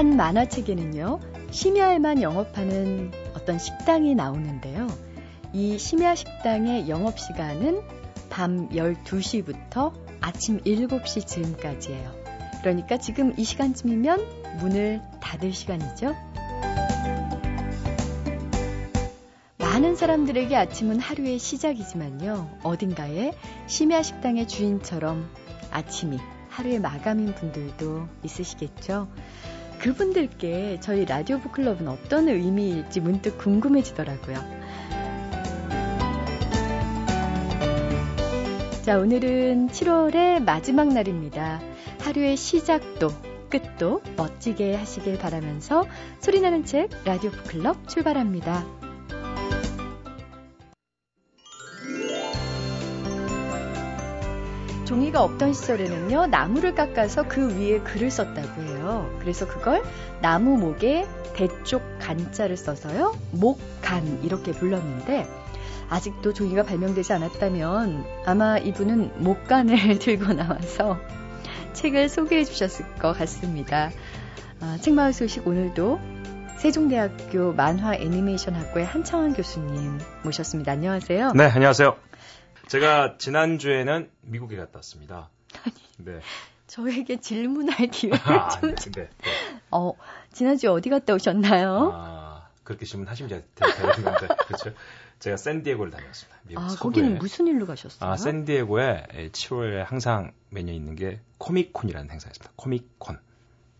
한 만화책에는요, 심야에만 영업하는 어떤 식당이 나오는데요. 이 심야 식당의 영업 시간은 밤 12시부터 아침 7시 즈음까지예요. 그러니까 지금 이 시간쯤이면 문을 닫을 시간이죠. 많은 사람들에게 아침은 하루의 시작이지만요. 어딘가에 심야 식당의 주인처럼 아침이 하루의 마감인 분들도 있으시겠죠. 그분들께 저희 라디오 북클럽은 어떤 의미일지 문득 궁금해지더라고요. 자, 오늘은 7월의 마지막 날입니다. 하루의 시작도 끝도 멋지게 하시길 바라면서 소리나는 책 라디오 북클럽 출발합니다. 종이가 없던 시절에는요, 나무를 깎아서 그 위에 글을 썼다고 해요. 그래서 그걸 나무 목에 대쪽 간자를 써서요, 목간 이렇게 불렀는데, 아직도 종이가 발명되지 않았다면 아마 이분은 목간을 들고 나와서 책을 소개해 주셨을 것 같습니다. 아, 책마을 소식 오늘도 세종대학교 만화 애니메이션 학과의 한창원 교수님 모셨습니다. 안녕하세요. 네, 안녕하세요. 제가 지난주에는 미국에 갔다 왔습니다. 네. 저에게 질문할 기회를 아, 좀. 네, 네, 네. 어, 지난주에 어디 갔다 오셨나요? 아, 그렇게 질문하시면 되는 건데, 그렇죠. 제가 샌디에고를 다녔습니다. 미국 아, 서부에. 거기는 무슨 일로 가셨어요? 아, 샌디에고에 7월에 항상 매년 있는 게 Comic-Con이라는 행사였습니다. Comic-Con.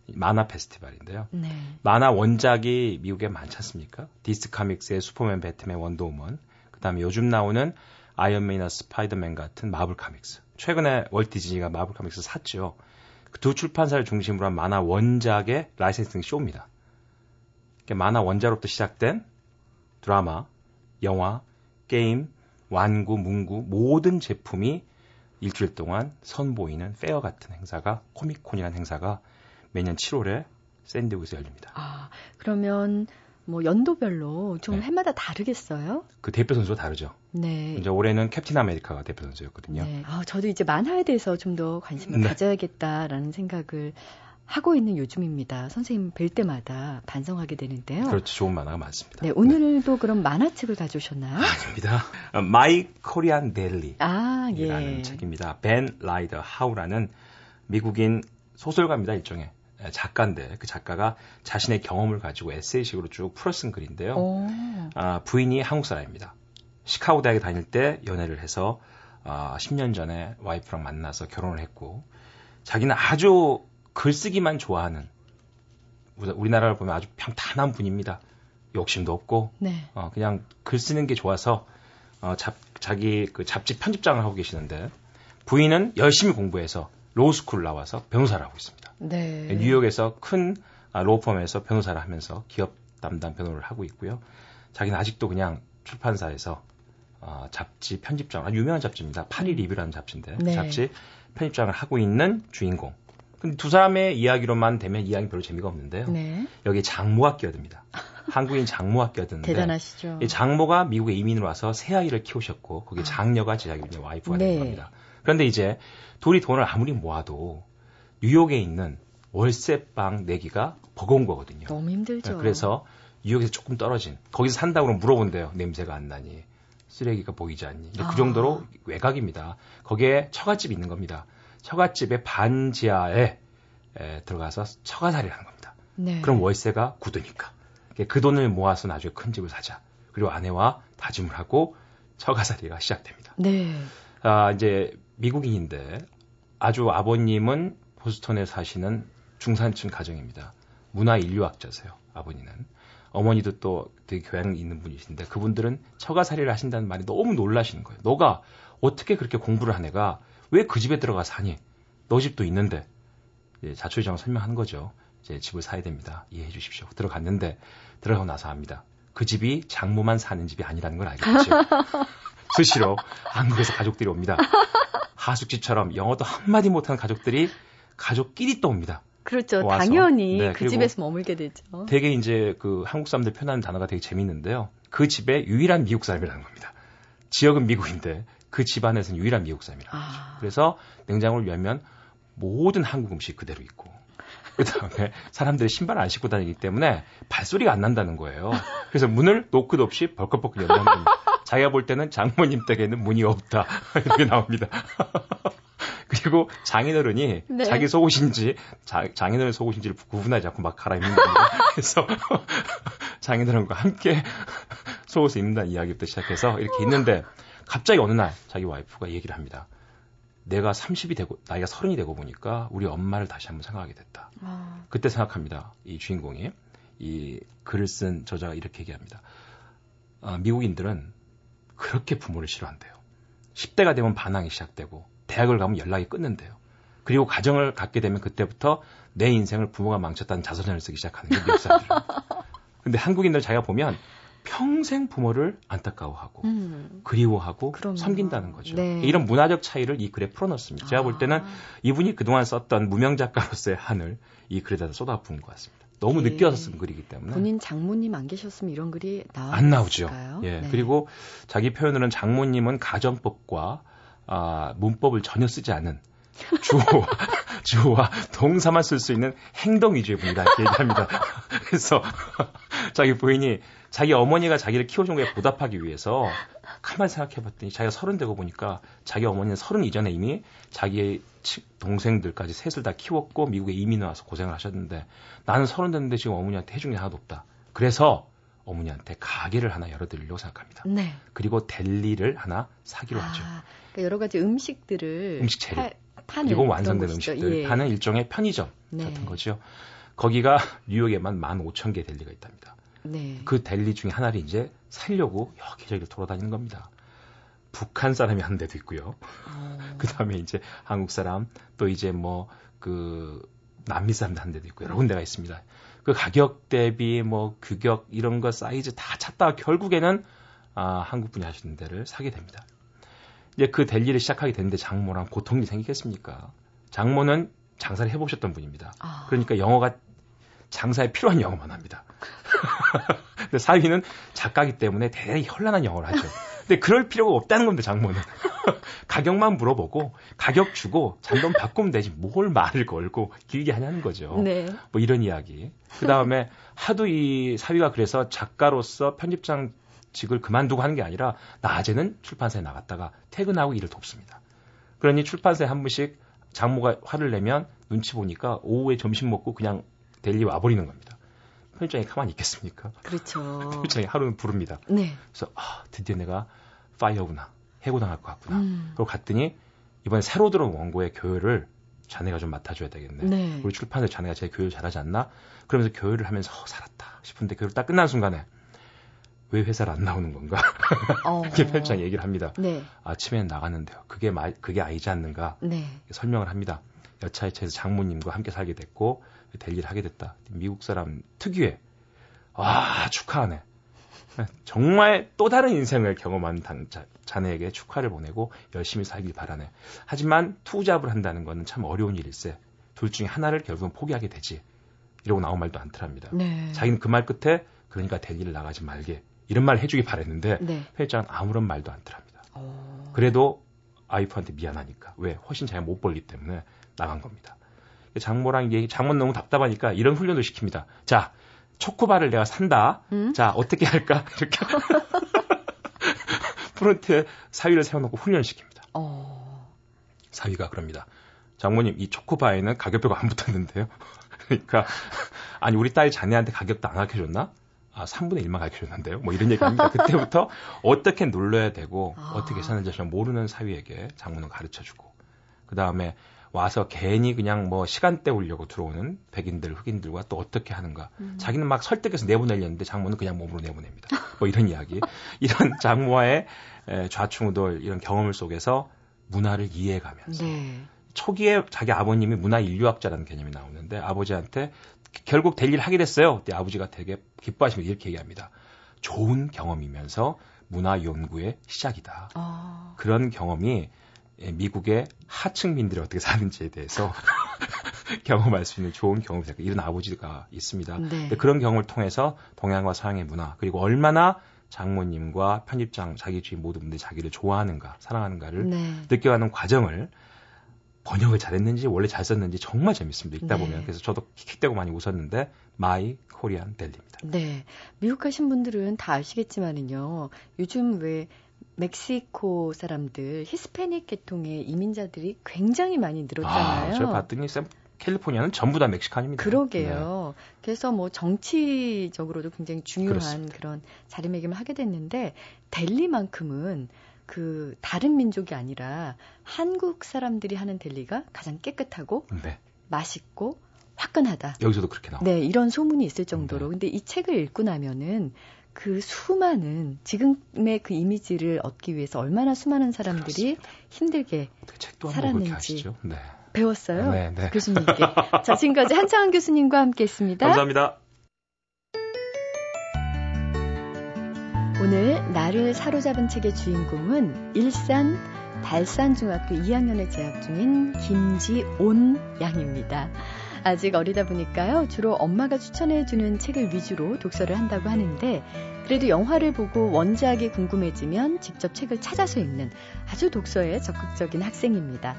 만화 페스티벌인데요. 네. 만화 원작이 미국에 많지 않습니까? DC Comics의 슈퍼맨, 배트맨, 원더우먼. 그다음에 요즘 나오는 아이언맨이나 스파이더맨 같은 Marvel Comics. 최근에 월트 디즈니가 Marvel Comics 샀죠. 그 두 출판사를 중심으로 한 만화 원작의 licensing 쇼입니다. 만화 원작으로부터 시작된 드라마, 영화, 게임, 완구, 문구 모든 제품이 일주일 동안 선보이는 fair 같은 행사가 Comic-Con이라는 행사가 매년 7월에 샌디에고에서 열립니다. 아, 그러면 뭐 연도별로 좀 네. 해마다 다르겠어요? 그 대표 선수가 다르죠. 네. 이제 올해는 캡틴 아메리카가 대표 선수였거든요. 네. 아, 저도 이제 만화에 대해서 좀 더 관심을 네. 가져야겠다라는 생각을 하고 있는 요즘입니다. 선생님 뵐 때마다 반성하게 되는데요. 그렇죠. 좋은 만화가 많습니다. 네, 오늘도 그럼 만화책을 가져오셨나요? 아닙니다. My Korean Deli. 아, 예. 책입니다. 벤 라이더 하우라는 미국인 소설가입니다, 일종의. 예, 작가인데 그 작가가 자신의 경험을 가지고 에세이식으로 쭉 풀어 쓴 글인데요. 오. 아, 부인이 한국 사람입니다. 시카고 대학에 다닐 때 연애를 해서 아, 10년 전에 와이프랑 만나서 결혼을 했고 자기는 아주 글쓰기만 좋아하는 우리- 우리나라를 보면 아주 평탄한 분입니다. 욕심도 없고 네. 어, 그냥 글 쓰는 게 좋아서 어, 잡, 자기 그 잡지 편집장을 하고 계시는데 부인은 열심히 공부해서 로스쿨 나와서 변호사를 하고 있습니다. 네. 뉴욕에서 큰 아, 로펌에서 변호사를 하면서 기업 담당 변호를 하고 있고요. 자기는 아직도 그냥 출판사에서 어, 잡지 편집장, 아주 유명한 잡지입니다. 파리 리뷰라는 잡지인데 그 네. 잡지 편집장을 하고 있는 주인공. 근데 두 사람의 이야기로만 되면 이야기 별로 재미가 없는데요. 네. 여기 장모가 끼어듭니다. 한국인 장모가 끼어드는데 대단하시죠. 이 장모가 미국에 이민을 와서 새 아이를 키우셨고 거기 장녀가 자기 이제 와이프가 네. 된 겁니다. 그런데 이제 둘이 돈을 아무리 모아도 뉴욕에 있는 월세방 내기가 버거운 거거든요. 너무 힘들죠. 네, 그래서 뉴욕에서 조금 떨어진 거기서 산다고 물어본대요. 냄새가 안 나니 쓰레기가 보이지 않니? 이제 아. 그 정도로 외곽입니다. 거기에 처갓집이 있는 겁니다. 처갓집의 반지하에 에, 들어가서 처가살이를 하는 겁니다. 네. 그럼 월세가 굳으니까. 그 돈을 모아서 나중에 큰 집을 사자. 그리고 아내와 다짐을 하고 처가살이가 시작됩니다. 네. 아, 이제 미국인인데 아주 아버님은 보스턴에 사시는 중산층 가정입니다. 문화 인류학자세요. 아버님은. 어머니도 또 되게 교양 있는 분이신데 그분들은 처가살이를 하신다는 말이 너무 놀라시는 거예요. 너가 어떻게 그렇게 공부를 한 애가 왜 그 집에 들어가 사니? 너 집도 있는데 이제 자초지종을 설명하는 거죠. 이제 집을 사야 됩니다. 이해해 주십시오. 들어갔는데 들어가고 나서 합니다. 그 집이 장모만 사는 집이 아니라는 걸 알겠죠. 수시로 한국에서 가족들이 옵니다. 하숙집처럼 영어도 한마디 못하는 가족들이 가족끼리 또 옵니다. 그렇죠. 와서. 당연히 네, 그 집에서 머물게 되죠. 되게 이제 그 한국 사람들 표현하는 단어가 되게 재밌는데요. 그 집에 유일한 미국 사람이라는 겁니다. 지역은 미국인데 그 집안에서는 유일한 미국 사람이라는 거죠. 아. 그래서 냉장고를 열면 모든 한국 음식 그대로 있고 그 다음에 사람들이 신발을 안 신고 다니기 때문에 발소리가 안 난다는 거예요. 그래서 문을 노크도 없이 벌컥벌컥 연다는 겁니다. 자기가 볼 때는 장모님 댁에는 문이 없다. 이렇게 나옵니다. 그리고 장인어른이 네. 자기 속옷인지 자, 장인어른 속옷인지를 구분하지 않고 막 갈아입는 겁니다. 그래서 장인어른과 함께 속옷을 입는다는 이야기부터 시작해서 이렇게 있는데 갑자기 어느 날 자기 와이프가 얘기를 합니다. 내가 30이 되고 나이가 30이 되고 보니까 우리 엄마를 다시 한번 생각하게 됐다. 아. 그때 생각합니다. 이 주인공이 이 글을 쓴 저자가 이렇게 얘기합니다. 아, 미국인들은 그렇게 부모를 싫어한대요. 10대가 되면 반항이 시작되고 대학을 가면 연락이 끊는데요. 그리고 가정을 갖게 되면 그때부터 내 인생을 부모가 망쳤다는 자서전을 쓰기 시작하는 게 미국 사람들. 근데 한국인들 자기가 보면 평생 부모를 안타까워하고 음. 그리워하고 그럼요. 섬긴다는 거죠. 네. 이런 문화적 차이를 이 글에 풀어넣습니다. 제가 아. 볼 때는 이분이 그동안 썼던 무명 작가로서의 한을 이 글에다 쏟아부은 것 같습니다. 너무 네. 늦게 와서 쓴 글이기 때문에. 본인 장모님 안 계셨으면 이런 글이 나왔을까요? 안 나오죠. 예. 네. 그리고 자기 표현으로는 장모님은 가정법과 아, 문법을 전혀 쓰지 않은 주어, 주어와 동사만 쓸 수 있는 행동 위주의 분이다 이렇게 얘기합니다. 그래서 자기 부인이 자기 어머니가 자기를 키워준 거에 보답하기 위해서 가만히 생각해봤더니 자기가 서른 되고 보니까 자기 어머니는 서른 이전에 이미 자기의 동생들까지 셋을 다 키웠고 미국에 이민 와서 고생을 하셨는데 나는 서른 됐는데 지금 어머니한테 해준 게 하나도 없다. 그래서 어머니한테 가게를 하나 열어드리려고 생각합니다. 네. 그리고 델리를 하나 사기로 아, 하죠. 그러니까 여러 가지 음식들을 음식 재료 파, 그리고 완성된 음식들 예. 파는 일종의 편의점 네. 같은 거죠. 거기가 뉴욕에만 15,000개 델리가 있답니다. 네. 그 델리 중에 하나를 이제 살려고 여기저기 돌아다니는 겁니다. 북한 사람이 한 데도 있고요. 어. 그 다음에 이제 한국 사람, 또 이제 뭐, 그, 남미 사람도 한 데도 있고 여러 군데가 있습니다. 그 가격 대비 뭐 규격 이런 거 사이즈 다 찾다가 결국에는 아, 한국 분이 하시는 데를 사게 됩니다. 이제 그 델리를 시작하게 되는데 장모랑 고통이 생기겠습니까? 장모는 장사를 해보셨던 분입니다. 아. 그러니까 영어가 장사에 필요한 영어만 합니다. 근데 사위는 작가기 때문에 대단히 현란한 영어를 하죠. 근데 그럴 필요가 없다는 겁니다, 장모는. 가격만 물어보고 가격 주고 잔돈 바꾸면 되지 뭘 말을 걸고 길게 하냐는 거죠. 네. 뭐 이런 이야기. 그 다음에 하도 이 사위가 그래서 작가로서 편집장 직을 그만두고 하는 게 아니라 낮에는 출판사에 나갔다가 퇴근하고 일을 돕습니다. 그러니 출판사에 한 번씩 장모가 화를 내면 눈치 보니까 오후에 점심 먹고 그냥 델리 와버리는 겁니다. 편집장이 가만히 있겠습니까? 그렇죠. 편집장이 하루는 부릅니다. 네. 그래서 아 드디어 내가 파이어구나 해고당할 것 같구나. 음. 그리고 갔더니 이번에 새로 들어온 원고의 교열을 자네가 좀 맡아줘야 되겠네. 네. 우리 출판사 자네가 제 교열 잘하지 않나? 그러면서 교열을 하면서 어, 살았다 싶은데 교열 딱 끝난 순간에 왜 회사를 안 나오는 건가? 어. 이렇게 편집장 얘기를 합니다. 네. 아침에 나갔는데요. 그게 마, 그게 아니지 않는가? 네. 설명을 합니다. 여차여차해서 장모님과 함께 살게 됐고 델리를 하게 됐다. 미국 사람 특유의 와 축하하네. 정말 또 다른 인생을 경험한 단, 자, 자네에게 축하를 보내고 열심히 살길 바라네. 하지만 투잡을 한다는 것은 참 어려운 일일세. 둘 중에 하나를 결국은 포기하게 되지. 이러고 나온 말도 않더랍니다. 네. 자기는 그 말 끝에 그러니까 델리를 나가지 말게 이런 말 해주기 바랬는데 네. 회장은 아무런 말도 않더랍니다. 어... 그래도 아이프한테 미안하니까 왜 훨씬 자기가 못 벌기 때문에 나간 겁니다. 장모랑 얘기 장모 너무 답답하니까 이런 훈련도 시킵니다. 자 초코바를 내가 산다. 음? 자 어떻게 할까 이렇게 프론트에 사위를 세워놓고 훈련시킵니다. 어... 사위가 그럽니다. 장모님 이 초코바에는 가격표가 안 붙었는데요. 그러니까 아니 우리 딸 자네한테 가격도 안 알려줬나? 아, 3분의 1만 가르쳐줬는데요. 뭐 이런 얘기 합니다. 그때부터 어떻게 눌러야 되고 아. 어떻게 사는지 전 모르는 사위에게 장문을 가르쳐 주고 그 다음에 와서 괜히 그냥 뭐 시간 때우려고 들어오는 백인들, 흑인들과 또 어떻게 하는가. 음. 자기는 막 설득해서 내보내려는데 장모는 그냥 몸으로 내보냅니다. 뭐 이런 이야기. 이런 장모와의 좌충우돌 이런 경험을 속에서 문화를 이해해가면서 네. 초기에 자기 아버님이 문화 인류학자라는 개념이 나오는데 아버지한테 결국 될 일을 하게 됐어요. 그때 아버지가 되게 기뻐하시면서 이렇게 얘기합니다. 좋은 경험이면서 문화 연구의 시작이다. 아. 그런 경험이 미국의 하층민들이 어떻게 사는지에 대해서 경험할 수 있는 좋은 경험이 될까 이런 아버지가 있습니다. 네. 그런 경험을 통해서 동양과 서양의 문화 그리고 얼마나 장모님과 편집장 자기 주인 모든 분들이 자기를 좋아하는가 사랑하는가를 네. 느껴가는 과정을 번역을 잘했는지 원래 잘 썼는지 정말 재밌습니다. 읽다 네. 보면 그래서 저도 킥킥대고 많이 웃었는데 My Korean Deli입니다. 네, 미국 가신 분들은 다 아시겠지만은요. 요즘 왜 멕시코 사람들 히스패닉 계통의 이민자들이 굉장히 많이 늘었잖아요. 아, 제가 봤더니 샘 캘리포니아는 전부 다 Mexican입니다. 그러게요. 네. 그래서 뭐 정치적으로도 굉장히 중요한 그렇습니다. 그런 자리매김을 하게 됐는데 deli만큼은 그 다른 민족이 아니라 한국 사람들이 하는 deli가 가장 깨끗하고 네. 맛있고 화끈하다. 여기서도 그렇게 나와. 네, 이런 소문이 있을 정도로. 네. 근데 이 책을 읽고 나면은 그 수많은 지금의 그 이미지를 얻기 위해서 얼마나 수많은 사람들이 그렇습니다. 힘들게 살았는지 네. 배웠어요. 네, 네. 교수님께. 자, 지금까지 한창원 교수님과 함께했습니다. 감사합니다. 오늘 나를 사로잡은 책의 주인공은 일산 달산중학교 2학년에 재학 중인 김지온 양입니다. 아직 어리다 보니까요, 주로 엄마가 추천해 주는 책을 위주로 독서를 한다고 하는데, 그래도 영화를 보고 원작이 궁금해지면 직접 책을 찾아서 읽는 아주 독서에 적극적인 학생입니다.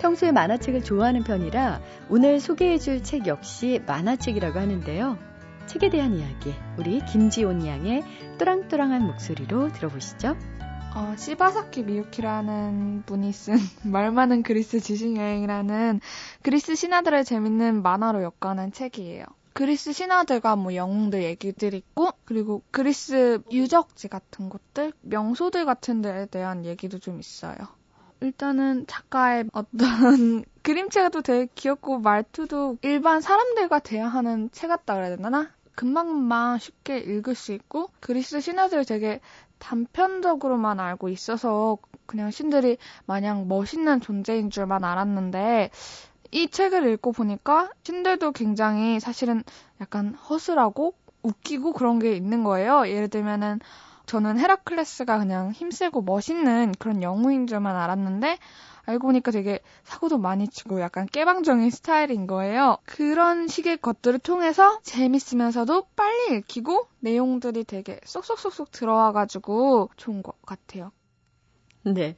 평소에 만화책을 좋아하는 편이라 오늘 소개해 줄 책 역시 만화책이라고 하는데요. 책에 대한 이야기, 우리 김지온 양의 또랑또랑한 목소리로 들어보시죠. 어, 시바사키 미유키라는 분이 쓴 말 많은 그리스 지식여행이라는 그리스 신화들을 재밌는 만화로 엮어낸 책이에요. 그리스 신화들과 뭐 영웅들 얘기들 있고 그리고 그리스 유적지 같은 곳들, 명소들 같은 데에 대한 얘기도 좀 있어요. 일단은 작가의 어떤 그림체도 되게 귀엽고 말투도 일반 사람들과 대화하는 책 같다 그래야 되나? 금방금방 쉽게 읽을 수 있고 그리스 신화들 되게 단편적으로만 알고 있어서 그냥 신들이 마냥 멋있는 존재인 줄만 알았는데 이 책을 읽고 보니까 신들도 굉장히 사실은 약간 허술하고 웃기고 그런 게 있는 거예요. 예를 들면은 저는 헤라클레스가 그냥 힘세고 멋있는 그런 영웅인 줄만 알았는데 알고 보니까 되게 사고도 많이 치고 약간 깨방정인 스타일인 거예요. 그런 식의 것들을 통해서 재밌으면서도 빨리 읽히고 내용들이 되게 쏙쏙쏙쏙 들어와가지고 좋은 것 같아요. 네.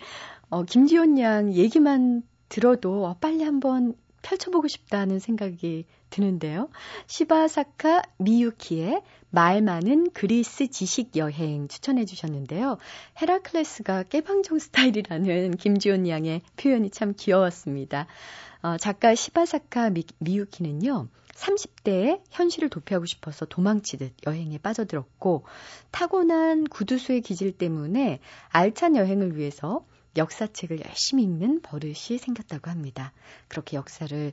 어, 김지훈 양 얘기만 들어도 어, 빨리 한번 펼쳐보고 싶다는 생각이 드는데요. 시바사카 미유키의 말 많은 그리스 지식 여행 추천해 주셨는데요. 헤라클레스가 깨방정 스타일이라는 김지훈 양의 표현이 참 귀여웠습니다. 어, 작가 시바사카 미, 미유키는요. 30대에 현실을 도피하고 싶어서 도망치듯 여행에 빠져들었고 타고난 구두수의 기질 때문에 알찬 여행을 위해서 역사책을 열심히 읽는 버릇이 생겼다고 합니다. 그렇게 역사를 어,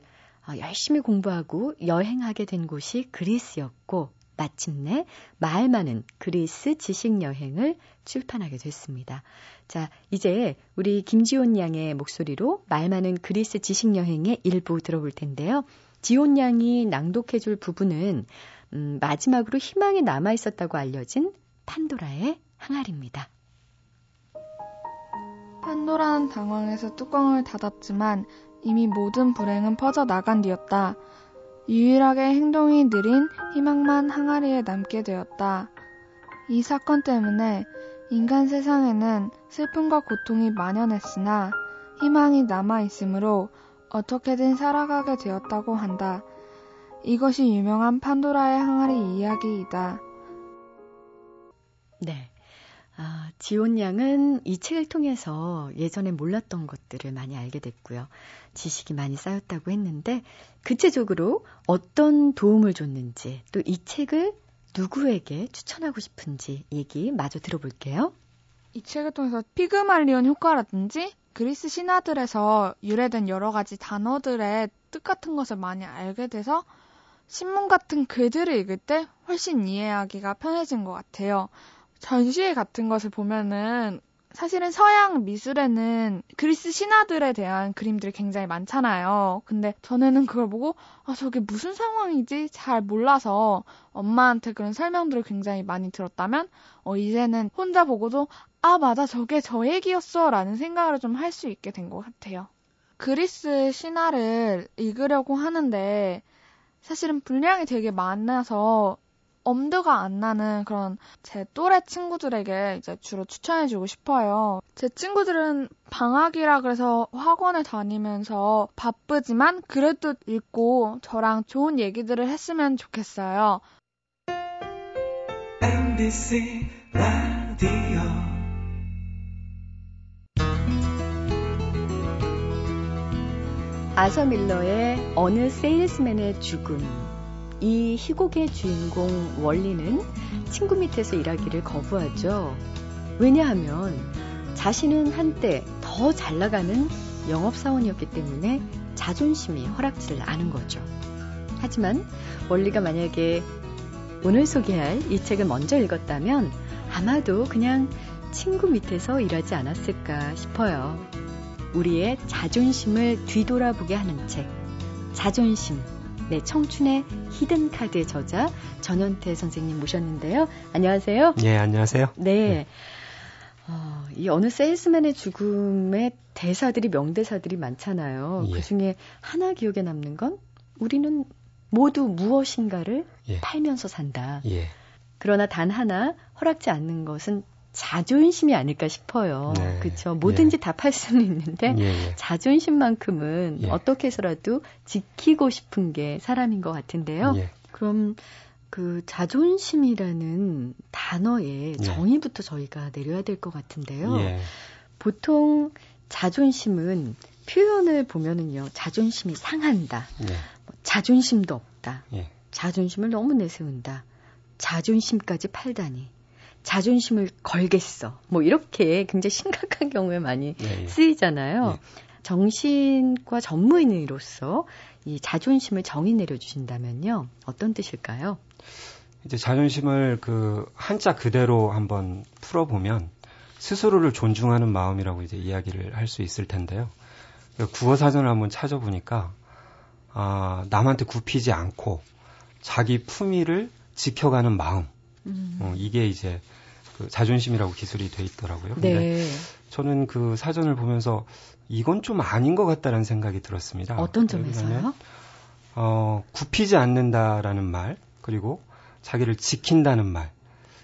열심히 공부하고 여행하게 된 곳이 그리스였고 마침내 말 많은 그리스 지식 여행을 출판하게 됐습니다. 자, 이제 우리 김지온 양의 목소리로 말 많은 그리스 지식 여행의 일부 들어볼 텐데요. 지온 양이 낭독해 줄 부분은 음, 마지막으로 희망이 남아 있었다고 알려진 판도라의 항아리입니다. 판도라는 당황해서 뚜껑을 닫았지만 이미 모든 불행은 퍼져 나간 뒤였다. 유일하게 행동이 느린 희망만 항아리에 남게 되었다. 이 사건 때문에 인간 세상에는 슬픔과 고통이 만연했으나 희망이 남아있으므로 어떻게든 살아가게 되었다고 한다. 이것이 유명한 판도라의 항아리 이야기이다. 네. 아, 지온 양은 이 책을 통해서 예전에 몰랐던 것들을 많이 알게 됐고요. 지식이 많이 쌓였다고 했는데 구체적으로 어떤 도움을 줬는지 또 이 책을 누구에게 추천하고 싶은지 얘기 마저 들어볼게요. 이 책을 통해서 피그말리온 효과라든지 그리스 신화들에서 유래된 여러 가지 단어들의 뜻 같은 것을 많이 알게 돼서 신문 같은 글들을 읽을 때 훨씬 이해하기가 편해진 것 같아요. 전시회 같은 것을 보면은 사실은 서양 미술에는 그리스 신화들에 대한 그림들이 굉장히 많잖아요. 근데 전에는 그걸 보고 아 저게 무슨 상황이지 잘 몰라서 엄마한테 그런 설명들을 굉장히 많이 들었다면 어 이제는 혼자 보고도 아 맞아 저게 저 얘기였어라는 생각을 좀 할 수 있게 된 것 같아요. 그리스 신화를 읽으려고 하는데 사실은 분량이 되게 많아서 엄두가 안 나는 그런 제 또래 친구들에게 이제 주로 추천해주고 싶어요. 제 친구들은 방학이라 그래서 학원을 다니면서 바쁘지만 그래도 읽고 저랑 좋은 얘기들을 했으면 좋겠어요. MBC 라디오 아서 밀러의 어느 세일스맨의 죽음 이 희곡의 주인공 원리는 친구 밑에서 일하기를 거부하죠. 왜냐하면 자신은 한때 더 잘 나가는 영업사원이었기 때문에 자존심이 허락지를 않은 거죠. 하지만 원리가 만약에 오늘 소개할 이 책을 먼저 읽었다면 아마도 그냥 친구 밑에서 일하지 않았을까 싶어요. 우리의 자존심을 뒤돌아보게 하는 책. 자존심. 네, 청춘의 히든 카드의 저자 전현태 선생님 모셨는데요. 안녕하세요. 네, 안녕하세요. 네. 네. 어, 이 어느 세일스맨의 죽음의 대사들이 명대사들이 많잖아요. 예. 그 중에 하나 기억에 남는 건 우리는 모두 무엇인가를 예. 팔면서 산다. 예. 그러나 단 하나 허락지 않는 것은 자존심이 아닐까 싶어요. 네. 그렇죠. 뭐든지 예. 다팔 수는 있는데 예, 예. 자존심만큼은 예. 어떻게 해서라도 지키고 싶은 게 사람인 것 같은데요. 예. 그럼 그 자존심이라는 단어의 예. 정의부터 저희가 내려야 될 것 같은데요. 보통 자존심은 표현을 보면은요, 자존심이 상한다. 뭐 자존심도 없다. 자존심을 너무 내세운다. 자존심까지 팔다니. 자존심을 걸겠어. 뭐 이렇게 굉장히 심각한 경우에 많이 네, 쓰이잖아요. 네. 정신과 전문의로서 이 자존심을 정의 내려주신다면요. 어떤 뜻일까요? 이제 자존심을 그 한자 그대로 한번 풀어보면 스스로를 존중하는 마음이라고 이제 이야기를 할 수 있을 텐데요. 국어 사전을 한번 찾아보니까 아, 남한테 굽히지 않고 자기 품위를 지켜가는 마음. 음. 어, 이게 이제 그 자존심이라고 기술이 돼 있더라고요. 네. 근데 저는 그 사전을 보면서 이건 좀 아닌 것 같다라는 생각이 들었습니다. 어떤 점에서요? 어, 굽히지 않는다라는 말, 그리고 자기를 지킨다는 말,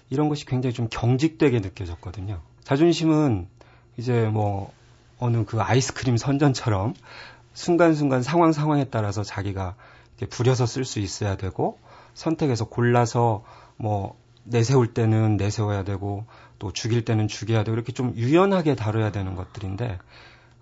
이런 것이 굉장히 좀 경직되게 느껴졌거든요. 자존심은 이제 뭐 어느 그 아이스크림 선전처럼 순간순간 상황 상황에 따라서 자기가 이렇게 부려서 쓸 수 있어야 되고 선택해서 골라서 뭐 내세울 때는 내세워야 되고 또 죽일 때는 죽여야 되고 이렇게 좀 유연하게 다뤄야 되는 것들인데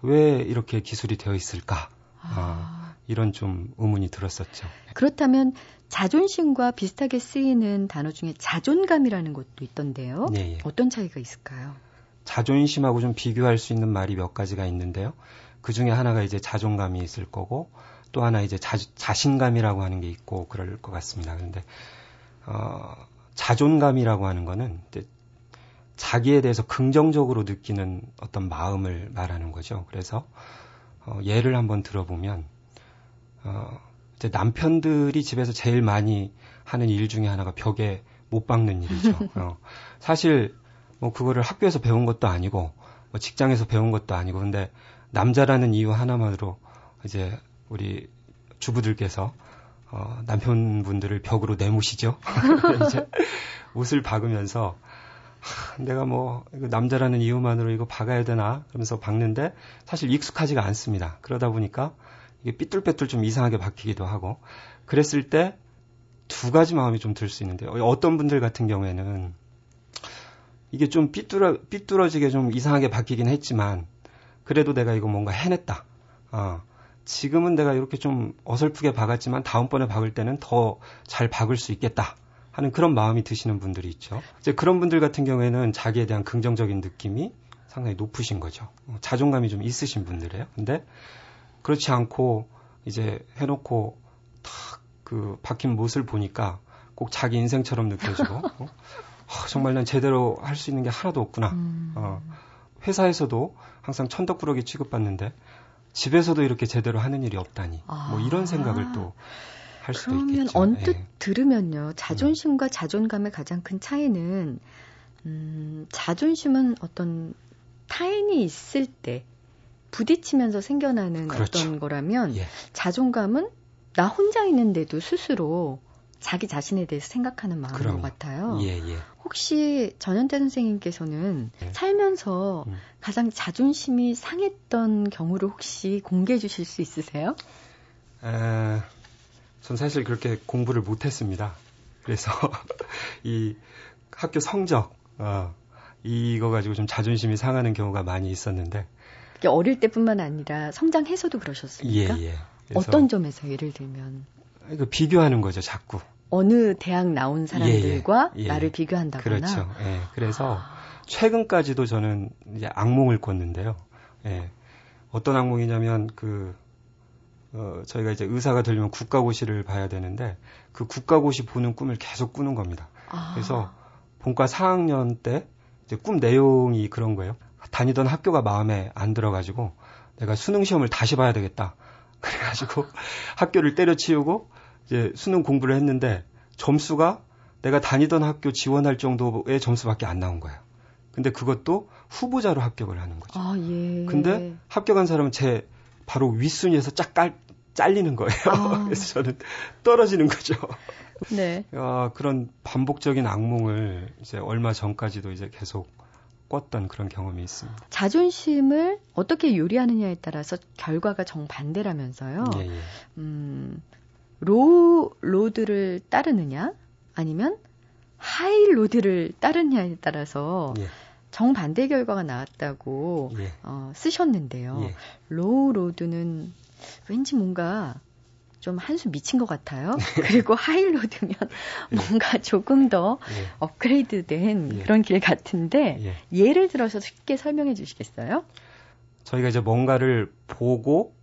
왜 이렇게 기술이 되어 있을까? 아. 아, 이런 좀 의문이 들었었죠. 그렇다면 자존심과 비슷하게 쓰이는 단어 중에 자존감이라는 것도 있던데요. 네, 예. 어떤 차이가 있을까요? 자존심하고 좀 비교할 수 있는 말이 몇 가지가 있는데요. 그 중에 하나가 이제 자존감이 있을 거고 또 하나 이제 자, 자신감이라고 하는 게 있고 그럴 것 같습니다. 그런데 어, 자존감이라고 하는 거는 자기에 대해서 긍정적으로 느끼는 어떤 마음을 말하는 거죠. 그래서 어, 예를 한번 들어보면 어, 이제 남편들이 집에서 제일 많이 하는 일 중에 하나가 벽에 못 박는 일이죠. 어, 사실 뭐 그거를 학교에서 배운 것도 아니고 뭐 직장에서 배운 것도 아니고 근데 남자라는 이유 하나만으로 이제 우리 주부들께서 어, 남편분들을 벽으로 내무시죠. 이제 옷을 박으면서 하, 내가 뭐 남자라는 이유만으로 이거 박아야 되나 그러면서 박는데 사실 익숙하지가 않습니다. 그러다 보니까 이게 삐뚤빼뚤 좀 이상하게 박히기도 하고 그랬을 때 두 가지 마음이 좀 들 수 있는데 어떤 분들 같은 경우에는 이게 좀 삐뚤어 삐뚤어지게 좀 이상하게 박히긴 했지만 그래도 내가 이거 뭔가 해냈다. 어, 지금은 내가 이렇게 좀 어설프게 박았지만 다음번에 박을 때는 더 잘 박을 수 있겠다 하는 그런 마음이 드시는 분들이 있죠. 이제 그런 분들 같은 경우에는 자기에 대한 긍정적인 느낌이 상당히 높으신 거죠. 어, 자존감이 좀 있으신 분들이에요. 근데 그렇지 않고 이제 해놓고 탁 그 박힌 못을 보니까 꼭 자기 인생처럼 느껴지고 어? 어, 정말 난 제대로 할 수 있는 게 하나도 없구나. 음. 어, 회사에서도 항상 천덕꾸러기 취급받는데 집에서도 이렇게 제대로 하는 일이 없다니. 아. 뭐 이런 생각을 또 할 수도 그러면 있겠죠. 언뜻 네. 들으면요. 자존심과 자존감의 가장 큰 차이는 음, 자존심은 어떤 타인이 있을 때 부딪히면서 생겨나는 그렇죠. 어떤 거라면 예. 자존감은 나 혼자 있는데도 스스로 자기 자신에 대해서 생각하는 마음인 그럼요. 것 같아요. 예, 예. 혹시 전현태 선생님께서는 네. 살면서 음. 가장 자존심이 상했던 경우를 혹시 공개해 주실 수 있으세요? 에, 전 사실 그렇게 공부를 못했습니다. 그래서 이 학교 성적, 어, 이거 가지고 좀 자존심이 상하는 경우가 많이 있었는데, 그게 어릴 때뿐만 아니라 성장해서도 예, 그러셨습니까? 예. 그래서 어떤 점에서 예를 들면 이거 비교하는 거죠, 자꾸. 어느 대학 나온 사람들과 예, 예. 나를 비교한다거나 그렇죠. 예. 그래서 아, 최근까지도 저는 이제 악몽을 꿨는데요. 예. 어떤 악몽이냐면 그 어, 저희가 이제 의사가 되려면 국가고시를 봐야 되는데 그 국가고시 보는 꿈을 계속 꾸는 겁니다. 아, 그래서 본과 4학년 때 이제 꿈 내용이 그런 거예요. 다니던 학교가 마음에 안 들어가지고 내가 수능 시험을 다시 봐야 되겠다. 그래가지고 학교를 때려치우고 이제 수능 공부를 했는데 점수가 내가 다니던 학교 지원할 정도의 점수밖에 안 나온 거예요. 근데 그것도 후보자로 합격을 하는 거죠. 아, 예. 근데 합격한 사람은 제 바로 윗순위에서 짝 깔, 잘리는 거예요. 아. 그래서 저는 떨어지는 거죠. 네. 아, 그런 반복적인 악몽을 이제 얼마 전까지도 이제 계속 꿨던 그런 경험이 있습니다. 자존심을 어떻게 요리하느냐에 따라서 결과가 정반대라면서요. 예, 예. 음, low road를 따르느냐 아니면 high road를 따르느냐에 따라서 예, 정반대 결과가 나왔다고 예, 어, 쓰셨는데요. 예. low road는 왠지 뭔가 좀 한 수 밑인 것 같아요. 그리고 high road면 뭔가 조금 더 예, 업그레이드된 예. 그런 길 같은데 예. 예를 들어서 쉽게 설명해 주시겠어요? 저희가 이제 뭔가를 보고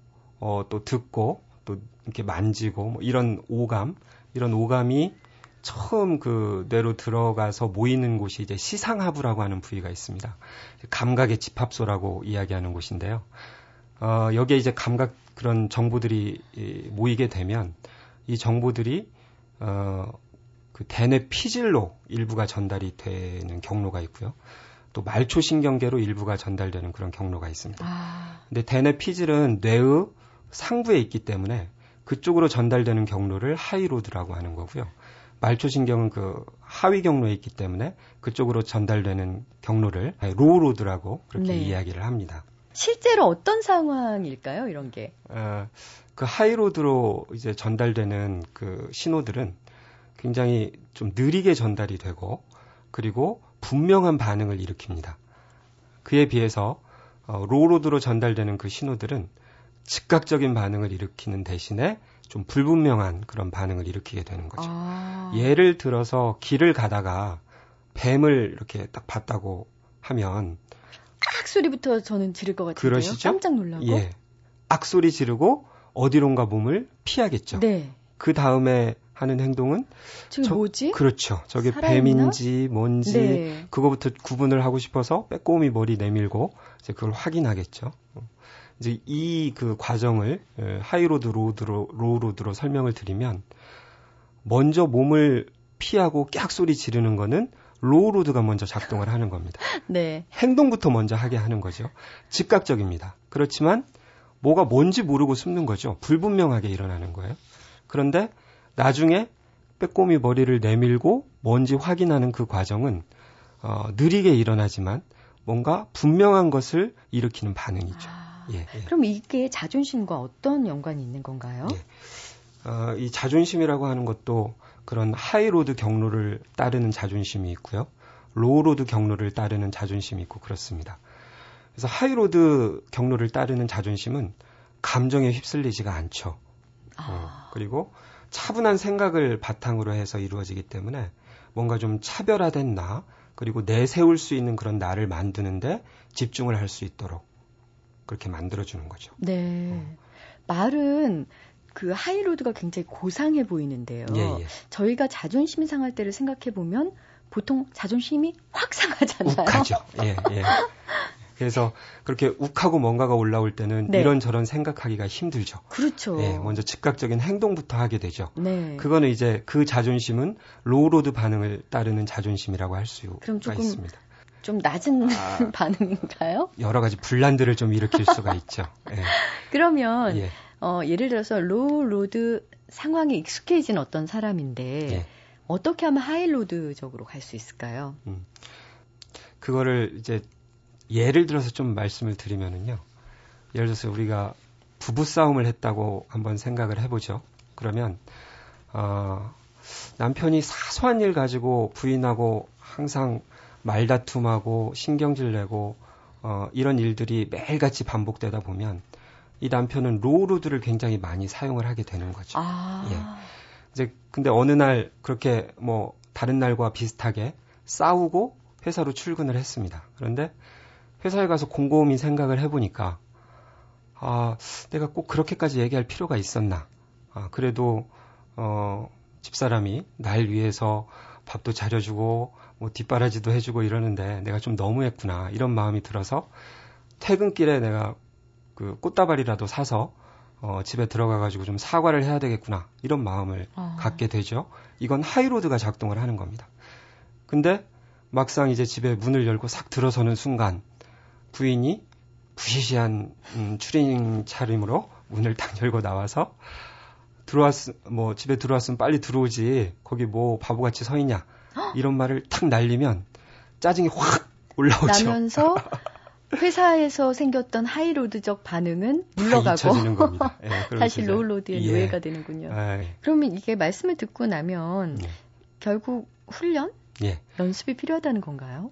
어, 또 듣고 또 이렇게 만지고 뭐 이런 오감 이런 오감이 처음 그 뇌로 들어가서 모이는 곳이 이제 시상하부라고 하는 부위가 있습니다. 감각의 집합소라고 이야기하는 곳인데요. 어, 여기에 이제 감각 그런 정보들이 이, 모이게 되면 이 정보들이 어, 그 대뇌 피질로 일부가 전달이 되는 경로가 있고요. 또 말초 신경계로 일부가 전달되는 그런 경로가 있습니다. 아, 근데 대뇌 피질은 뇌의 상부에 있기 때문에 그쪽으로 전달되는 경로를 high road라고 하는 거고요. 말초신경은 그 하위 경로에 있기 때문에 그쪽으로 전달되는 경로를 low road라고 그렇게 네. 이야기를 합니다. 실제로 어떤 상황일까요? 이런 게. 어, 그 high road로 이제 전달되는 그 신호들은 굉장히 좀 느리게 전달이 되고 그리고 분명한 반응을 일으킵니다. 그에 비해서 어, low road로 전달되는 그 신호들은 즉각적인 반응을 일으키는 대신에 좀 불분명한 그런 반응을 일으키게 되는 거죠. 아, 예를 들어서 길을 가다가 뱀을 이렇게 딱 봤다고 하면 악 소리부터 저는 지를 것 같은데요. 그러시죠? 깜짝 놀라고. 예 악 소리 지르고 어디론가 몸을 피하겠죠. 네. 그 다음에 하는 행동은 저게 저- 뭐지? 그렇죠. 저게 살아있나? 뱀인지 뭔지 네. 그거부터 구분을 하고 싶어서 빼꼼히 머리 내밀고 이제 그걸 확인하겠죠. 어. 이제 이 그 과정을 에, 하이로드 로드로 로우로드로 설명을 드리면 먼저 몸을 피하고 깍 소리 지르는 거는 low road가 먼저 작동을 하는 겁니다. 네. 행동부터 먼저 하게 하는 거죠. 즉각적입니다. 그렇지만 뭐가 뭔지 모르고 숨는 거죠. 불분명하게 일어나는 거예요. 그런데 나중에 빼꼼히 머리를 내밀고 뭔지 확인하는 그 과정은 어, 느리게 일어나지만 뭔가 분명한 것을 일으키는 반응이죠. 아, 예, 예. 그럼 이게 자존심과 어떤 연관이 있는 건가요? 예. 어, 이 자존심이라고 하는 것도 그런 high road 경로를 따르는 자존심이 있고요. low road 경로를 따르는 자존심이 있고 그렇습니다. 그래서 high road 경로를 따르는 자존심은 감정에 휩쓸리지가 않죠. 어, 아, 그리고 차분한 생각을 바탕으로 해서 이루어지기 때문에 뭔가 좀 차별화된 나, 그리고 내세울 수 있는 그런 나를 만드는데 집중을 할 수 있도록 그렇게 만들어주는 거죠. 네. 말은 그 하이로드가 굉장히 고상해 보이는데요. 예, 예. 저희가 자존심이 상할 때를 생각해 보면 보통 자존심이 확 상하잖아요. 욱하죠. 예, 예. 그래서 그렇게 욱하고 뭔가가 올라올 때는 네. 이런저런 생각하기가 힘들죠. 그렇죠. 예, 먼저 즉각적인 행동부터 하게 되죠. 네. 그거는 이제 그 자존심은 low road 반응을 따르는 자존심이라고 할 수가 있습니다. 좀 낮은 아. 반응인가요? 여러 가지 분란들을 좀 일으킬 수가 있죠. 예, 그러면 예, 어, 예를 들어서 low road 상황에 익숙해진 어떤 사람인데 예. 어떻게 하면 high road적으로 갈 수 있을까요? 음. 그거를 이제 예를 들어서 좀 말씀을 드리면은요. 예를 들어서 우리가 부부 싸움을 했다고 한번 생각을 해보죠. 그러면 어, 남편이 사소한 일 가지고 부인하고 항상 말다툼하고 신경질 내고 어, 이런 일들이 매일같이 반복되다 보면 이 남편은 low road를 굉장히 많이 사용을 하게 되는 거죠. 아. 예. 이제 근데 어느 날 그렇게 뭐 다른 날과 비슷하게 싸우고 회사로 출근을 했습니다. 그런데 회사에 가서 곰곰이 생각을 해보니까 아 내가 꼭 그렇게까지 얘기할 필요가 있었나? 아 그래도 어 집사람이 날 위해서 밥도 차려주고 뭐 뒷바라지도 해주고 이러는데 내가 좀 너무했구나 이런 마음이 들어서 퇴근길에 내가 그 꽃다발이라도 사서 어, 집에 들어가가지고 좀 사과를 해야 되겠구나 이런 마음을 어. 갖게 되죠. 이건 하이로드가 작동을 하는 겁니다. 근데 막상 이제 집에 문을 열고 싹 들어서는 순간 부인이 부시시한 음, 추리닝 차림으로 문을 딱 열고 나와서 들어왔 뭐 집에 들어왔으면 빨리 들어오지 거기 뭐 바보같이 서 있냐 이런 말을 탁 날리면 짜증이 확 올라오죠. 나면서 회사에서 생겼던 high road적 반응은 다 물러가고. 예, 다시 low road의 예. 노예가 되는군요. 예, 그러면 이게 말씀을 듣고 나면 예. 결국 훈련, 예. 연습이 필요하다는 건가요?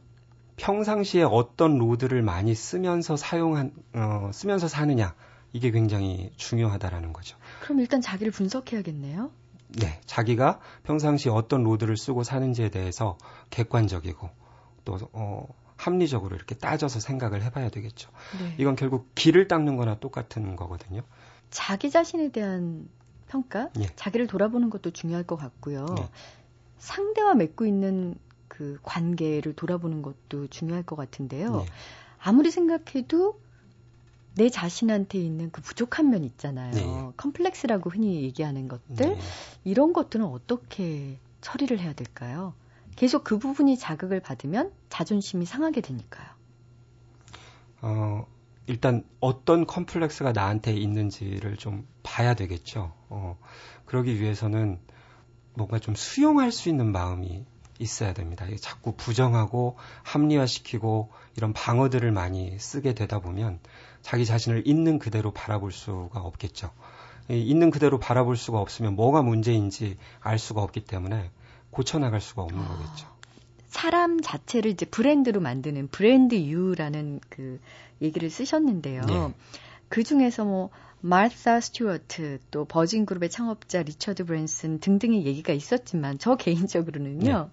평상시에 어떤 road를 많이 쓰면서 사용한 어, 쓰면서 사느냐 이게 굉장히 중요하다라는 거죠. 그럼 일단 자기를 분석해야겠네요. 네, 자기가 평상시에 어떤 road를 쓰고 사는지에 대해서 객관적이고 또 어, 합리적으로 이렇게 따져서 생각을 해봐야 되겠죠. 네. 이건 결국 길을 닦는 거나 똑같은 거거든요. 자기 자신에 대한 평가, 예. 자기를 돌아보는 것도 중요할 것 같고요. 네. 상대와 맺고 있는 그 관계를 돌아보는 것도 중요할 것 같은데요. 네. 아무리 생각해도 내 자신한테 있는 그 부족한 면 있잖아요. 네. 컴플렉스라고 흔히 얘기하는 것들. 네. 이런 것들은 어떻게 처리를 해야 될까요? 계속 그 부분이 자극을 받으면 자존심이 상하게 되니까요. 어, 일단 어떤 컴플렉스가 나한테 있는지를 좀 봐야 되겠죠. 어, 그러기 위해서는 뭔가 좀 수용할 수 있는 마음이 있어야 됩니다. 자꾸 부정하고 합리화시키고 이런 방어들을 많이 쓰게 되다 보면 자기 자신을 있는 그대로 바라볼 수가 없겠죠. 이 있는 그대로 바라볼 수가 없으면 뭐가 문제인지 알 수가 없기 때문에 고쳐나갈 수가 없는 아. 거겠죠. 사람 자체를 이제 브랜드로 만드는 브랜드 유라는 그 얘기를 쓰셨는데요. 네. 그 중에서 뭐 마르사 스튜어트 또 버진 그룹의 창업자 리처드 브랜슨 등등의 얘기가 있었지만 저 개인적으로는요.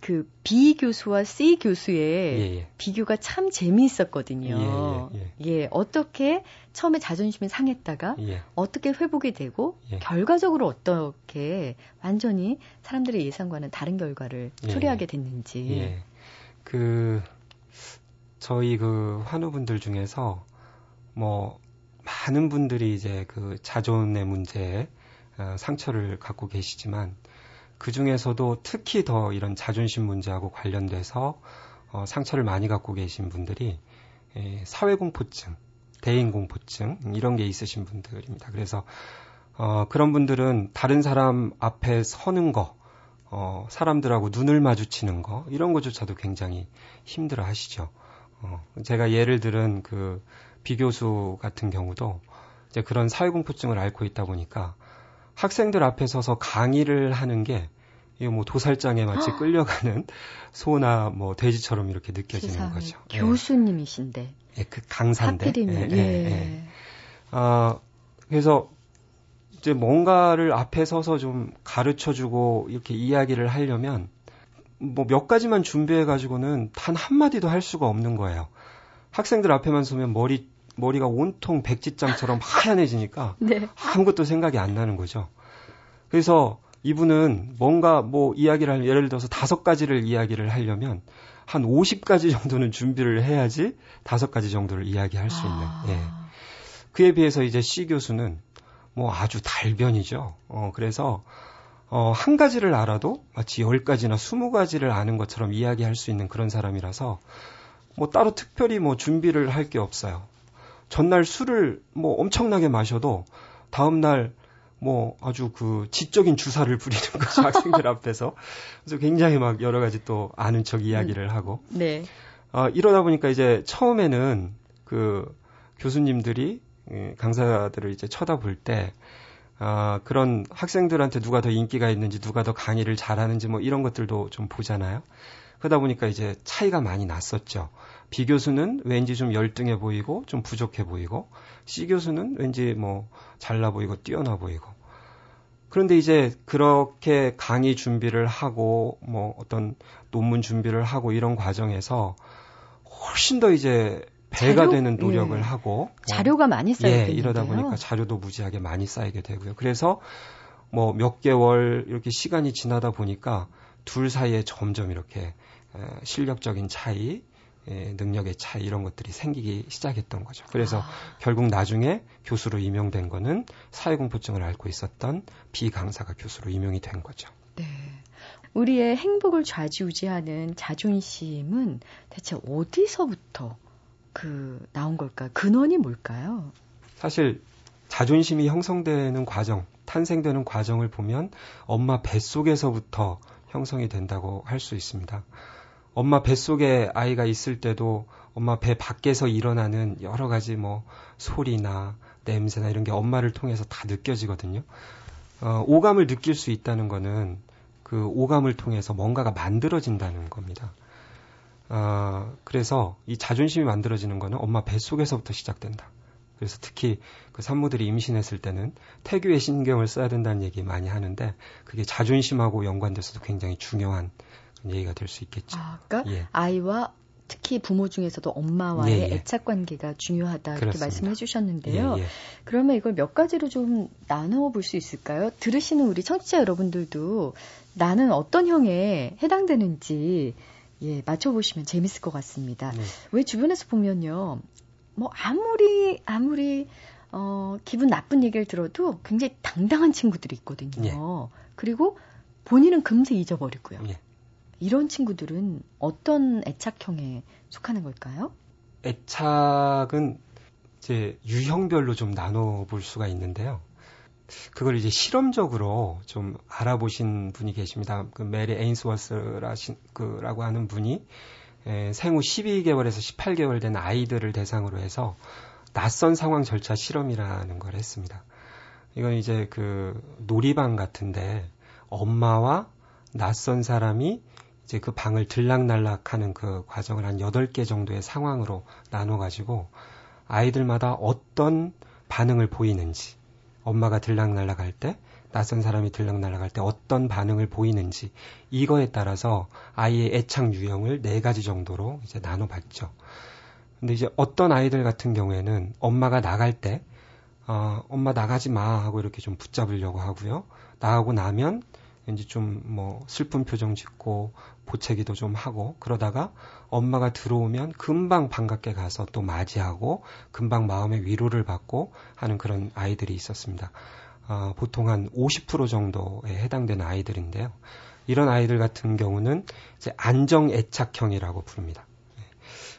그 B 교수와 C 교수의 예, 예. 비교가 참 재미있었거든요. 예, 예, 예, 어떻게 처음에 자존심이 상했다가 예. 어떻게 회복이 되고 예. 결과적으로 어떻게 완전히 사람들의 예상과는 다른 결과를 예. 초래하게 됐는지. 예. 그, 저희 그 환우분들 중에서 뭐, 많은 분들이 이제 그 자존의 문제에 어, 상처를 갖고 계시지만 그 중에서도 특히 더 이런 자존심 문제하고 관련돼서 어, 상처를 많이 갖고 계신 분들이 예, 사회공포증, 대인공포증 이런 게 있으신 분들입니다. 그래서 어, 그런 분들은 다른 사람 앞에 서는 거, 어, 사람들하고 눈을 마주치는 거, 이런 것조차도 굉장히 힘들어 하시죠. 어, 제가 예를 들은 그 비교수 같은 경우도 이제 그런 사회공포증을 앓고 있다 보니까 학생들 앞에 서서 강의를 하는 게 이거 뭐 도살장에 마치 끌려가는 소나 뭐 돼지처럼 이렇게 느껴지는 세상에 거죠. 교수님이신데 예, 그 강사인데. 하필이면 예, 예, 예, 예. 아, 그래서 이제 뭔가를 앞에 서서 좀 가르쳐 주고 이렇게 이야기를 하려면 뭐 몇 가지만 준비해 가지고는 단 한마디도 할 수가 없는 거예요. 학생들 앞에만 서면 머리 머리가 온통 백지장처럼 하얀해지니까 네. 아무것도 생각이 안 나는 거죠. 그래서 이분은 뭔가 뭐 이야기를 할 예를 들어서 다섯 가지를 이야기를 하려면 한 50가지 정도는 준비를 해야지 다섯 가지 정도를 이야기할 수 있는. 아, 예. 그에 비해서 이제 C 교수는 뭐 아주 달변이죠. 어, 그래서 어, 한 가지를 알아도 마치 열 가지나 스무 가지를 아는 것처럼 이야기할 수 있는 그런 사람이라서 뭐 따로 특별히 뭐 준비를 할 게 없어요. 전날 술을 뭐 엄청나게 마셔도 다음날 뭐 아주 그 지적인 주사를 부리는 거죠 학생들 앞에서 그래서 굉장히 막 여러 가지 또 아는 척 이야기를 음. 하고 네. 어, 이러다 보니까 이제 처음에는 그 교수님들이 강사들을 이제 쳐다볼 때 아, 그런 학생들한테 누가 더 인기가 있는지 누가 더 강의를 잘하는지 뭐 이런 것들도 좀 보잖아요. 그러다 보니까 이제 차이가 많이 났었죠. B 교수는 왠지 좀 열등해 보이고 좀 부족해 보이고 C 교수는 왠지 뭐 잘나 보이고 뛰어나 보이고 그런데 이제 그렇게 강의 준비를 하고 뭐 어떤 논문 준비를 하고 이런 과정에서 훨씬 더 이제 배가 자료? 되는 노력을 예. 하고 자료가 많이 쌓이게 예, 이러다 보니까 자료도 무지하게 많이 쌓이게 되고요. 그래서 뭐 몇 개월 이렇게 시간이 지나다 보니까 둘 사이에 점점 이렇게 실력적인 차이, 능력의 차이 이런 것들이 생기기 시작했던 거죠. 그래서 아. 결국 나중에 교수로 임용된 거는 사회공포증을 앓고 있었던 비강사가 교수로 임용이 된 거죠. 네. 우리의 행복을 좌지우지하는 자존심은 대체 어디서부터 그 나온 걸까요? 근원이 뭘까요? 사실 자존심이 형성되는 과정, 탄생되는 과정을 보면 엄마 뱃속에서부터 형성이 된다고 할 수 있습니다. 엄마 뱃속에 아이가 있을 때도 엄마 배 밖에서 일어나는 여러 가지 뭐 소리나 냄새나 이런 게 엄마를 통해서 다 느껴지거든요. 어, 오감을 느낄 수 있다는 거는 그 오감을 통해서 뭔가가 만들어진다는 겁니다. 어, 그래서 이 자존심이 만들어지는 거는 엄마 뱃속에서부터 시작된다. 그래서 특히 그 산모들이 임신했을 때는 태교에 신경을 써야 된다는 얘기 많이 하는데 그게 자존심하고 연관돼서도 굉장히 중요한 얘기가 될 수 있겠죠. 아, 그러니까 예. 아이와 특히 부모 중에서도 엄마와의 예, 예. 애착 관계가 중요하다 이렇게 그렇습니다. 말씀해 주셨는데요. 예, 예. 그러면 이걸 몇 가지로 좀 나누어 볼수 있을까요? 들으시는 우리 청취자 여러분들도 나는 어떤 형에 해당되는지 예, 맞춰 보시면 재밌을 것 같습니다. 네. 왜 주변에서 보면요, 뭐 아무리 아무리 어, 기분 나쁜 얘기를 들어도 굉장히 당당한 친구들이 있거든요. 네. 그리고 본인은 금세 잊어버리고요. 네. 이런 친구들은 어떤 애착형에 속하는 걸까요? 애착은 이제 유형별로 좀 나눠 볼 수가 있는데요. 그걸 이제 실험적으로 좀 알아보신 분이 계십니다. 그 메리 에인스워스라고 하는 분이 에, 생후 12개월에서 18개월 된 아이들을 대상으로 해서 낯선 상황 절차 실험이라는 걸 했습니다. 이건 이제 그 놀이방 같은데 엄마와 낯선 사람이 이제 그 방을 들락날락 하는 그 과정을 한 8개 정도의 상황으로 나눠 가지고 아이들마다 어떤 반응을 보이는지 엄마가 들락날락 할 때, 낯선 사람이 들락날락 할 때 어떤 반응을 보이는지 이거에 따라서 아이의 애착 유형을 네 가지 정도로 이제 나눠 봤죠. 근데 이제 어떤 아이들 같은 경우에는 엄마가 나갈 때, 어, 엄마 나가지 마 하고 이렇게 좀 붙잡으려고 하고요. 나가고 나면 왠지 좀 뭐 슬픈 표정 짓고 보채기도 좀 하고 그러다가 엄마가 들어오면 금방 반갑게 가서 또 맞이하고 금방 마음의 위로를 받고 하는 그런 아이들이 있었습니다. 어, 보통 한 50% 정도에 해당되는 아이들인데요. 이런 아이들 같은 경우는 이제 안정 애착형이라고 부릅니다.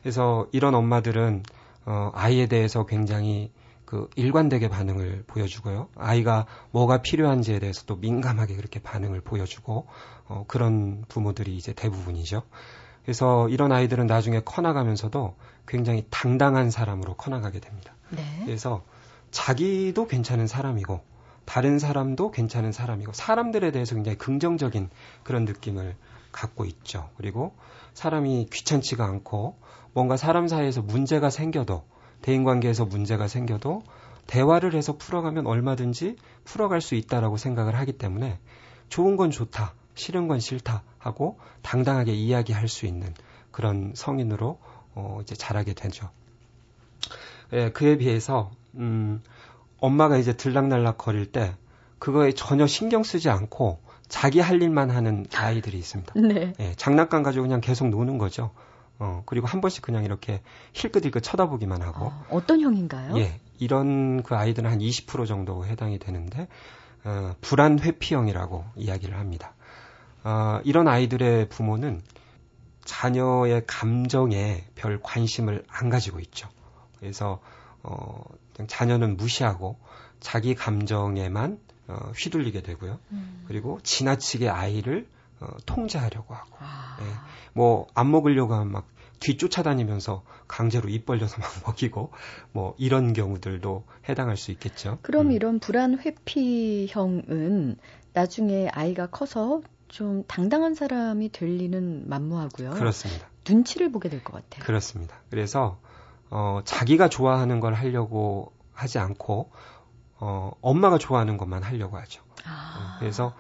그래서 이런 엄마들은 어, 아이에 대해서 굉장히 그 일관되게 반응을 보여주고요. 아이가 뭐가 필요한지에 대해서 도 민감하게 그렇게 반응을 보여주고 어, 그런 부모들이 이제 대부분이죠. 그래서 이런 아이들은 나중에 커나가면서도 굉장히 당당한 사람으로 커나가게 됩니다. 네. 그래서 자기도 괜찮은 사람이고 다른 사람도 괜찮은 사람이고 사람들에 대해서 굉장히 긍정적인 그런 느낌을 갖고 있죠. 그리고 사람이 귀찮지가 않고 뭔가 사람 사이에서 문제가 생겨도 대인 관계에서 문제가 생겨도 대화를 해서 풀어가면 얼마든지 풀어갈 수 있다라고 생각을 하기 때문에 좋은 건 좋다, 싫은 건 싫다 하고 당당하게 이야기할 수 있는 그런 성인으로 어, 이제 자라게 되죠. 예, 그에 비해서 음, 엄마가 이제 들락날락 거릴 때 그거에 전혀 신경 쓰지 않고 자기 할 일만 하는 아이들이 있습니다. 네. 예, 장난감 가지고 그냥 계속 노는 거죠. 어, 그리고 한 번씩 그냥 이렇게 힐끗힐끗 쳐다보기만 하고. 어, 어떤 형인가요? 예, 이런 그 아이들은 한 20% 정도 해당이 되는데, 어, 불안 회피형이라고 이야기를 합니다. 어, 이런 아이들의 부모는 자녀의 감정에 별 관심을 안 가지고 있죠. 그래서 어, 자녀는 무시하고 자기 감정에만 어, 휘둘리게 되고요. 음. 그리고 지나치게 아이를 어, 통제하려고 하고, 아. 예, 뭐안 먹으려고 하면 막 뒤쫓아다니면서 강제로 입 벌려서 막 먹이고 뭐 이런 경우들도 해당할 수 있겠죠. 그럼 음. 이런 불안 회피형은 나중에 아이가 커서 좀 당당한 사람이 될 리는 만무하고요. 그렇습니다. 눈치를 보게 될 것 같아요. 그렇습니다. 그래서 어, 자기가 좋아하는 걸 하려고 하지 않고 어, 엄마가 좋아하는 것만 하려고 하죠. 아. 그래서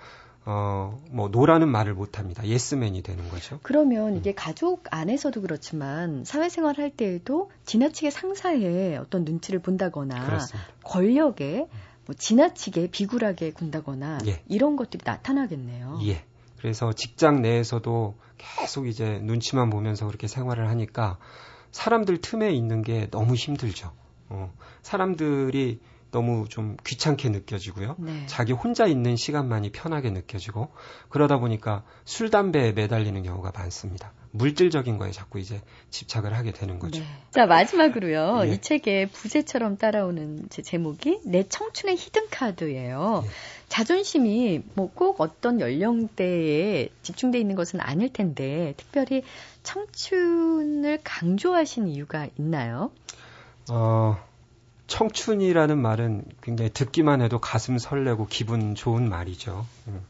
어, 뭐, 노라는 말을 못 합니다. 예스맨이 되는 거죠. 그러면 이게 가족 안에서도 그렇지만 사회생활 할 때에도 지나치게 상사의 어떤 눈치를 본다거나 그렇습니다. 권력에 뭐 지나치게 비굴하게 군다거나 예. 이런 것들이 나타나겠네요. 예. 그래서 직장 내에서도 계속 이제 눈치만 보면서 그렇게 생활을 하니까 사람들 틈에 있는 게 너무 힘들죠. 어, 사람들이 너무 좀 귀찮게 느껴지고요. 네. 자기 혼자 있는 시간만이 편하게 느껴지고 그러다 보니까 술 담배에 매달리는 경우가 많습니다. 물질적인 거에 자꾸 이제 집착을 하게 되는 거죠. 네. 자 마지막으로요. 예. 이 책의 부제처럼 따라오는 제 제목이 내 청춘의 히든 카드예요. 예. 자존심이 뭐 꼭 어떤 연령대에 집중돼 있는 것은 아닐 텐데 특별히 청춘을 강조하신 이유가 있나요? 어. 청춘이라는 말은 굉장히 듣기만 해도 가슴 설레고 기분 좋은 말이죠. 음.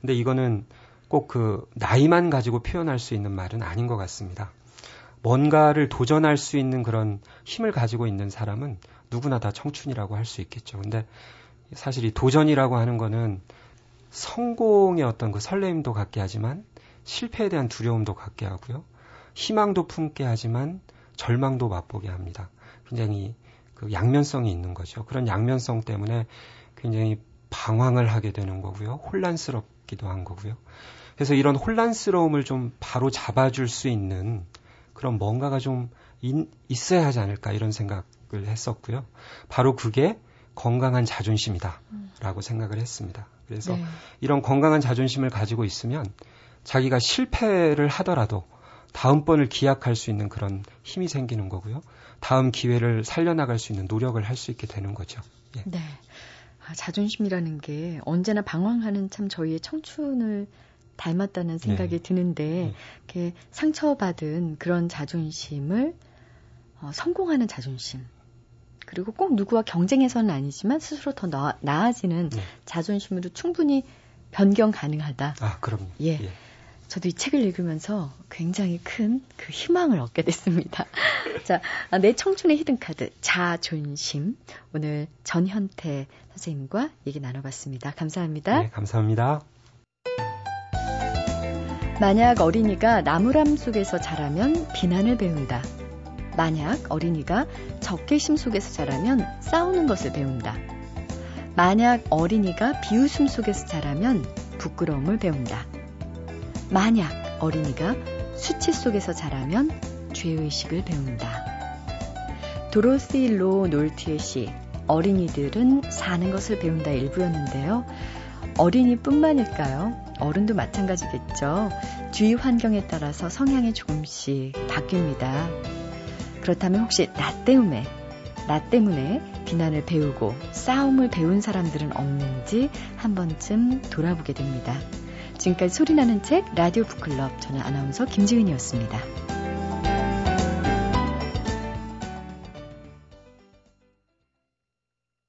근데 이거는 꼭 그 나이만 가지고 표현할 수 있는 말은 아닌 것 같습니다. 뭔가를 도전할 수 있는 그런 힘을 가지고 있는 사람은 누구나 다 청춘이라고 할 수 있겠죠. 근데 사실 이 도전이라고 하는 거는 성공의 어떤 그 설레임도 갖게 하지만 실패에 대한 두려움도 갖게 하고요. 희망도 품게 하지만 절망도 맛보게 합니다. 굉장히 그 양면성이 있는 거죠. 그런 양면성 때문에 굉장히 방황을 하게 되는 거고요. 혼란스럽기도 한 거고요. 그래서 이런 혼란스러움을 좀 바로 잡아줄 수 있는 그런 뭔가가 좀 인, 있어야 하지 않을까 이런 생각을 했었고요. 바로 그게 건강한 자존심이다라고 생각을 했습니다. 그래서 네. 이런 건강한 자존심을 가지고 있으면 자기가 실패를 하더라도 다음번을 기약할 수 있는 그런 힘이 생기는 거고요. 다음 기회를 살려나갈 수 있는 노력을 할 수 있게 되는 거죠. 예. 네. 아, 자존심이라는 게 언제나 방황하는 참 저희의 청춘을 닮았다는 생각이 네. 드는데 네. 이렇게 상처받은 그런 자존심을 어, 성공하는 자존심 그리고 꼭 누구와 경쟁해서는 아니지만 스스로 더 나, 아지는 네. 자존심으로 충분히 변경 가능하다. 아, 그럼요. 예. 예. 저도 이 책을 읽으면서 굉장히 큰 그 희망을 얻게 됐습니다. 자, 아, 내 청춘의 히든카드, 자존심. 오늘 전현태 선생님과 얘기 나눠봤습니다. 감사합니다. 네, 감사합니다. 만약 어린이가 나무람 속에서 자라면 비난을 배운다. 만약 어린이가 적개심 속에서 자라면 싸우는 것을 배운다. 만약 어린이가 비웃음 속에서 자라면 부끄러움을 배운다. 만약 어린이가 수치 속에서 자라면 죄의식을 배운다. 도로시 로 놀티의 시 어린이들은 사는 것을 배운다 일부였는데요. 어린이뿐만일까요? 어른도 마찬가지겠죠. 주위 환경에 따라서 성향이 조금씩 바뀝니다. 그렇다면 혹시 나 때문에 나 때문에 비난을 배우고 싸움을 배운 사람들은 없는지 한 번쯤 돌아보게 됩니다. 지금까지 소리나는 책 라디오 북클럽 저는 아나운서 김지은이었습니다.